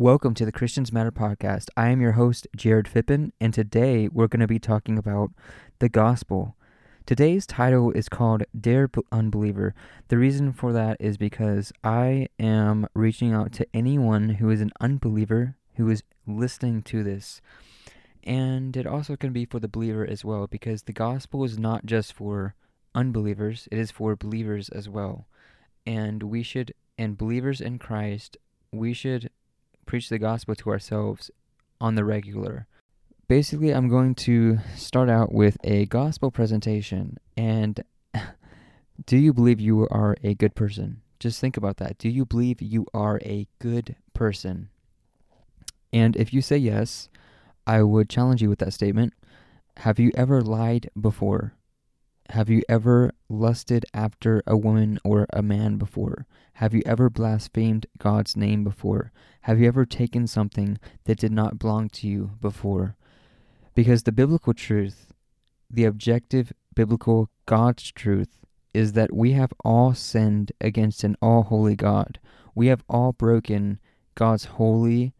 Welcome to the Christians Matter podcast. I am your host, Jared Fippen, and today we're going to be talking about the gospel. Today's title is called Dear Unbeliever. The reason for that is because I am reaching out to anyone who is an unbeliever who is listening to this. And it also can be for the believer as well, because the gospel is not just for unbelievers, it is for believers as well. And we should, and believers in Christ, we should preach the gospel to ourselves on the regular. Basically, I'm going to start out with a gospel presentation. And do you believe you are a good person? Just think about that. Do you believe you are a good person? And if you say yes, I would challenge you with that statement. Have you ever lied before? Have you ever lusted after a woman or a man before? Have you ever blasphemed God's name before? Have you ever taken something that did not belong to you before? Because the biblical truth, the objective biblical God's truth, is that we have all sinned against an all holy God. We have all broken God's holy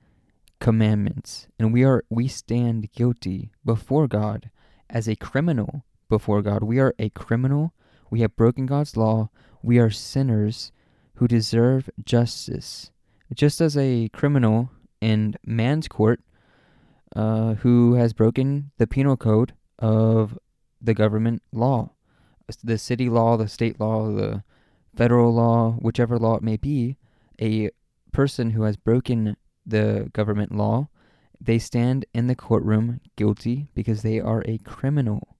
commandments, and we are we stand guilty before God as a criminal before God. We are a criminal. We have broken God's law. We are sinners who deserve justice. Just as a criminal in man's court uh, who has broken the penal code of the government law, the city law, the state law, the federal law, whichever law it may be, a person who has broken the government law, they stand in the courtroom guilty because they are a criminal.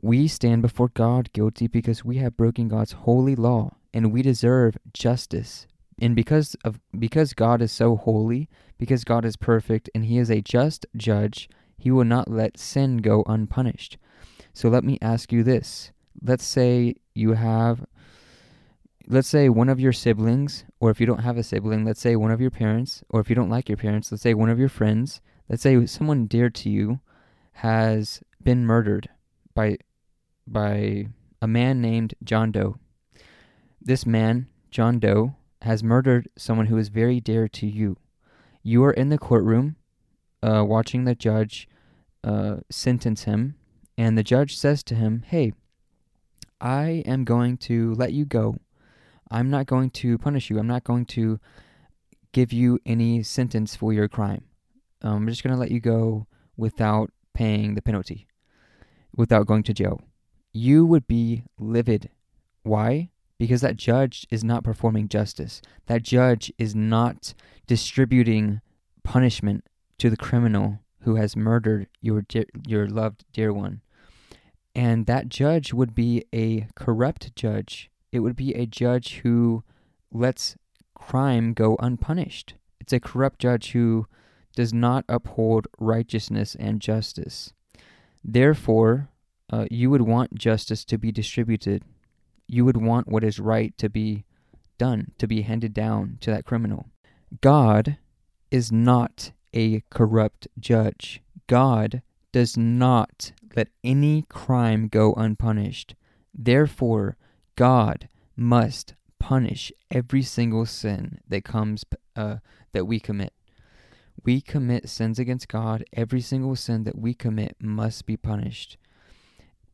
We stand before God guilty because we have broken God's holy law and we deserve justice. And because of because God is so holy, because God is perfect and he is a just judge, he will not let sin go unpunished. So let me ask you this. Let's say you have let's say one of your siblings or if you don't have a sibling, let's say one of your parents or if you don't like your parents, let's say one of your friends, let's say someone dear to you has been murdered by by a man named John Doe. This man, John Doe, has murdered someone who is very dear to you. You are in the courtroom uh, watching the judge uh, sentence him, and the judge says to him, Hey, I am going to let you go. I'm not going to punish you. I'm not going to give you any sentence for your crime. Um, I'm just going to let you go without paying the penalty, without going to jail you would be livid. Why? Because that judge is not performing justice. That judge is not distributing punishment to the criminal who has murdered your your loved dear one. And that judge would be a corrupt judge. It would be a judge who lets crime go unpunished. It's a corrupt judge who does not uphold righteousness and justice. Therefore, uh, you would want justice to be distributed. You would want what is right to be done, to be handed down to that criminal. God is not a corrupt judge. God does not let any crime go unpunished. Therefore, God must punish every single sin that comes uh, that we commit. We commit sins against God. Every single sin that we commit must be punished.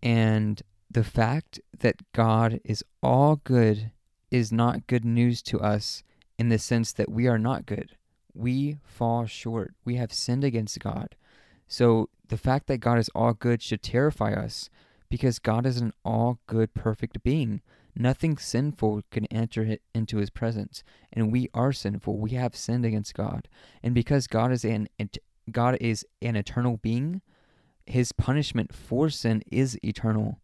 And the fact that God is all good is not good news to us in the sense that we are not good. We fall short. We have sinned against God. So the fact that God is all good should terrify us because God is an all good, perfect being. Nothing sinful can enter into his presence. And we are sinful. We have sinned against God. And because God is an God is an eternal being, his punishment for sin is eternal.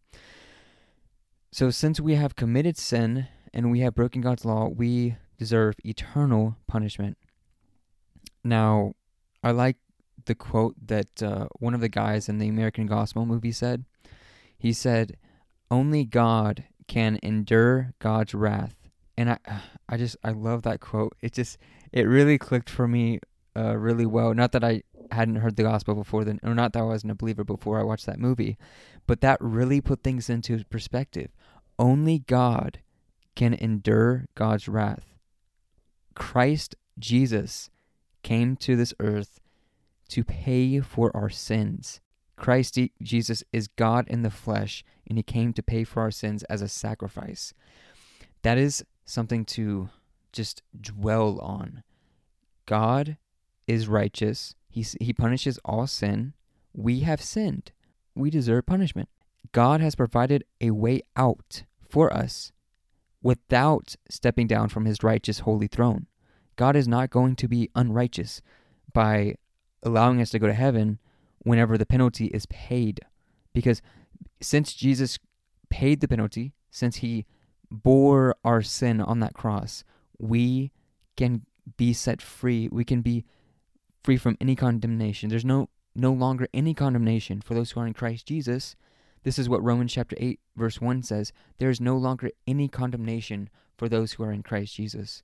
So, since we have committed sin and we have broken God's law, we deserve eternal punishment. Now, I like the quote that uh, one of the guys in the American Gospel movie said. He said, "Only God can endure God's wrath." And I, I just, I love that quote. It just, it really clicked for me, uh, really well. Not that I hadn't heard the gospel before then, or not that I wasn't a believer before I watched that movie, but that really put things into perspective. Only God can endure God's wrath. Christ Jesus came to this earth to pay for our sins. Christ Jesus is God in the flesh, and he came to pay for our sins as a sacrifice. That is something to just dwell on. God is righteous. He, he punishes all sin. We have sinned. We deserve punishment. God has provided a way out for us without stepping down from his righteous holy throne. God is not going to be unrighteous by allowing us to go to heaven whenever the penalty is paid. Because since Jesus paid the penalty, since he bore our sin on that cross, we can be set free. We can be free from any condemnation. There's no no longer any condemnation for those who are in Christ Jesus. This is what Romans chapter 8 verse 1 says, there is no longer any condemnation for those who are in Christ Jesus.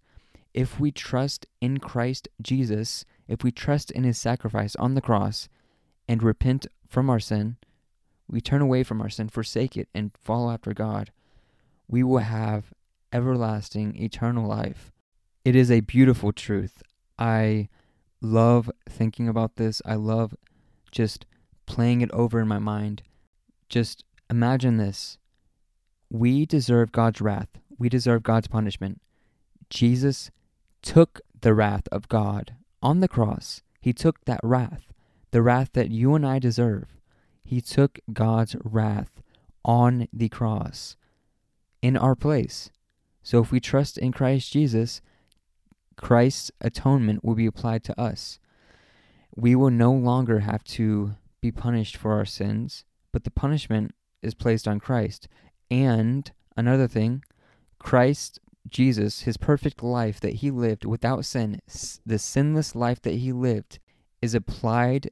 If we trust in Christ Jesus, if we trust in his sacrifice on the cross and repent from our sin, we turn away from our sin, forsake it, and follow after God, we will have everlasting, eternal life. It is a beautiful truth. I love thinking about this. I love just playing it over in my mind. Just imagine this. We deserve God's wrath, we deserve God's punishment. Jesus took the wrath of God on the cross. He took that wrath, the wrath that you and I deserve. He took God's wrath on the cross in our place. So if we trust in Christ Jesus, Christ's atonement will be applied to us. We will no longer have to be punished for our sins, but the punishment is placed on Christ. And another thing, Christ Jesus, his perfect life that he lived without sin, the sinless life that he lived, is applied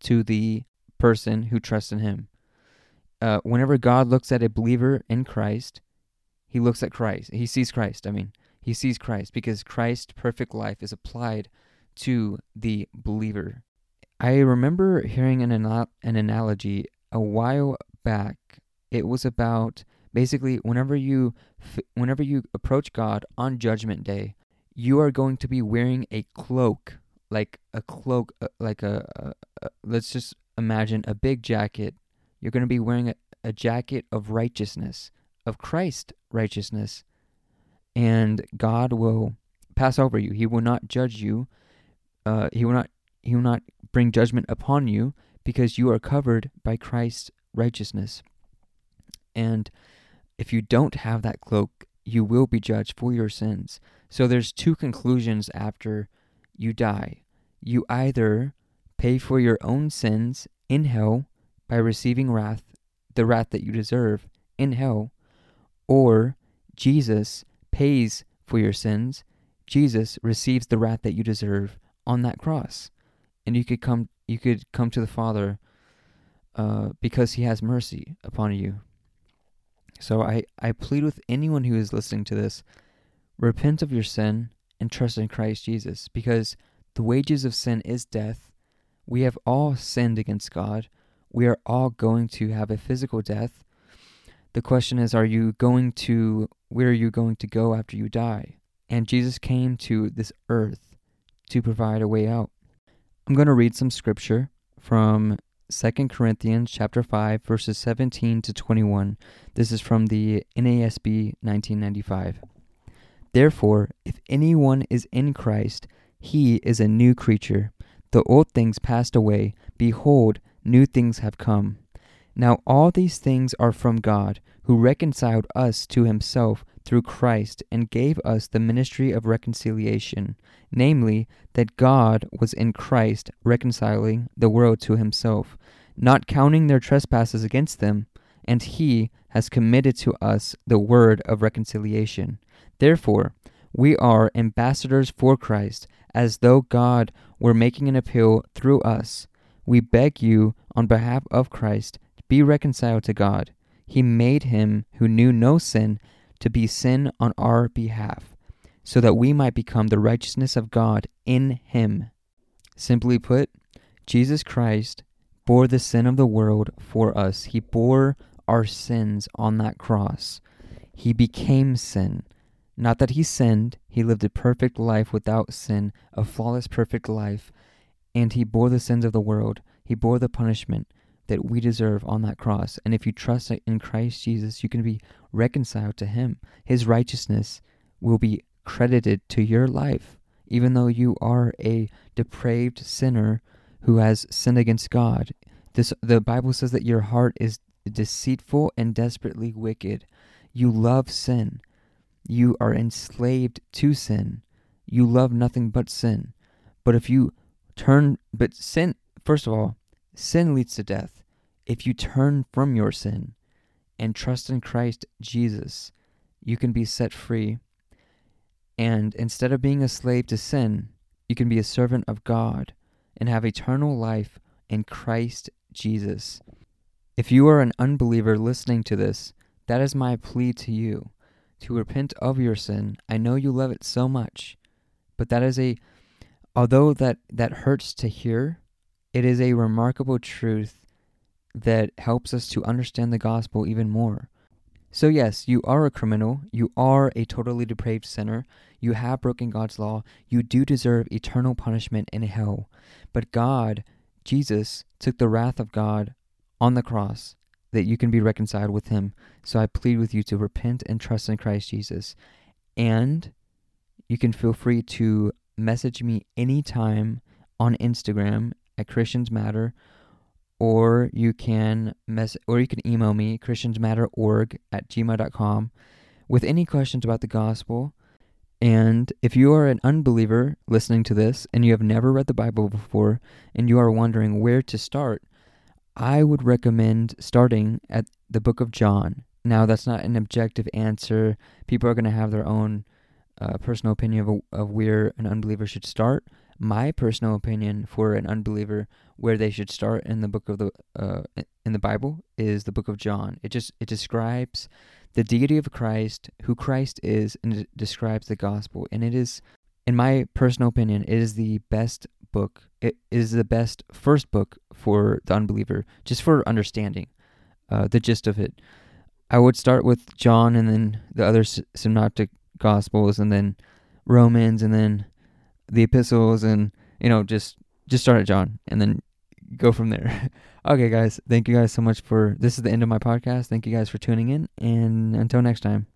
to the person who trusts in him. Uh, whenever God looks at a believer in Christ, he looks at Christ. He sees Christ, I mean. He sees Christ because Christ's perfect life is applied to the believer. I remember hearing an, an analogy a while back. It was about basically whenever you whenever you approach God on judgment day, you are going to be wearing a cloak, like a cloak uh, like a, a, a let's just imagine a big jacket. You're going to be wearing a, a jacket of righteousness, of Christ righteousness and God will pass over you. He will not judge you. Uh, he will not. He will not bring judgment upon you because you are covered by Christ's righteousness. And if you don't have that cloak, you will be judged for your sins. So there's two conclusions after you die. You either pay for your own sins in hell by receiving wrath, the wrath that you deserve in hell, or Jesus pays for your sins, Jesus receives the wrath that you deserve on that cross. And you could come you could come to the Father uh, because he has mercy upon you. So I, I plead with anyone who is listening to this, repent of your sin and trust in Christ Jesus, because the wages of sin is death. We have all sinned against God. We are all going to have a physical death. The question is, are you going to where are you going to go after you die? And Jesus came to this earth to provide a way out. I'm going to read some scripture from 2 Corinthians chapter 5 verses 17 to 21. This is from the NASB 1995. Therefore, if anyone is in Christ, he is a new creature. The old things passed away; behold, new things have come. Now all these things are from God, who reconciled us to himself through Christ and gave us the ministry of reconciliation, namely, that God was in Christ reconciling the world to himself, not counting their trespasses against them, and he has committed to us the word of reconciliation. Therefore, we are ambassadors for Christ, as though God were making an appeal through us. We beg you, on behalf of Christ, be reconciled to God. He made him who knew no sin to be sin on our behalf, so that we might become the righteousness of God in him. Simply put, Jesus Christ bore the sin of the world for us. He bore our sins on that cross. He became sin. Not that he sinned, he lived a perfect life without sin, a flawless, perfect life, and he bore the sins of the world. He bore the punishment that we deserve on that cross. And if you trust in Christ Jesus, you can be reconciled to him. His righteousness will be credited to your life, even though you are a depraved sinner who has sinned against God. This the Bible says that your heart is deceitful and desperately wicked. You love sin. You are enslaved to sin. You love nothing but sin. But if you turn but sin first of all, sin leads to death. If you turn from your sin and trust in Christ Jesus, you can be set free. And instead of being a slave to sin, you can be a servant of God and have eternal life in Christ Jesus. If you are an unbeliever listening to this, that is my plea to you to repent of your sin. I know you love it so much, but that is a although that that hurts to hear, it is a remarkable truth that helps us to understand the gospel even more. So, yes, you are a criminal. You are a totally depraved sinner. You have broken God's law. You do deserve eternal punishment in hell. But God, Jesus, took the wrath of God on the cross that you can be reconciled with Him. So I plead with you to repent and trust in Christ Jesus. And you can feel free to message me anytime on Instagram at Christians Matter, or you can mess or you can email me christiansmatterorg at gmail.com with any questions about the gospel. And if you are an unbeliever listening to this and you have never read the Bible before and you are wondering where to start, I would recommend starting at the book of John. Now, that's not an objective answer. People are going to have their own uh, personal opinion of, of where an unbeliever should start. My personal opinion for an unbeliever where they should start in the book of the uh, in the Bible is the book of John. It just it describes the deity of Christ, who Christ is, and it describes the gospel. And it is, in my personal opinion, it is the best book. It is the best first book for the unbeliever, just for understanding uh, the gist of it. I would start with John and then the other synoptic gospels and then Romans and then the epistles and you know just just start at John and then go from there. okay guys, thank you guys so much for this is the end of my podcast. Thank you guys for tuning in and until next time.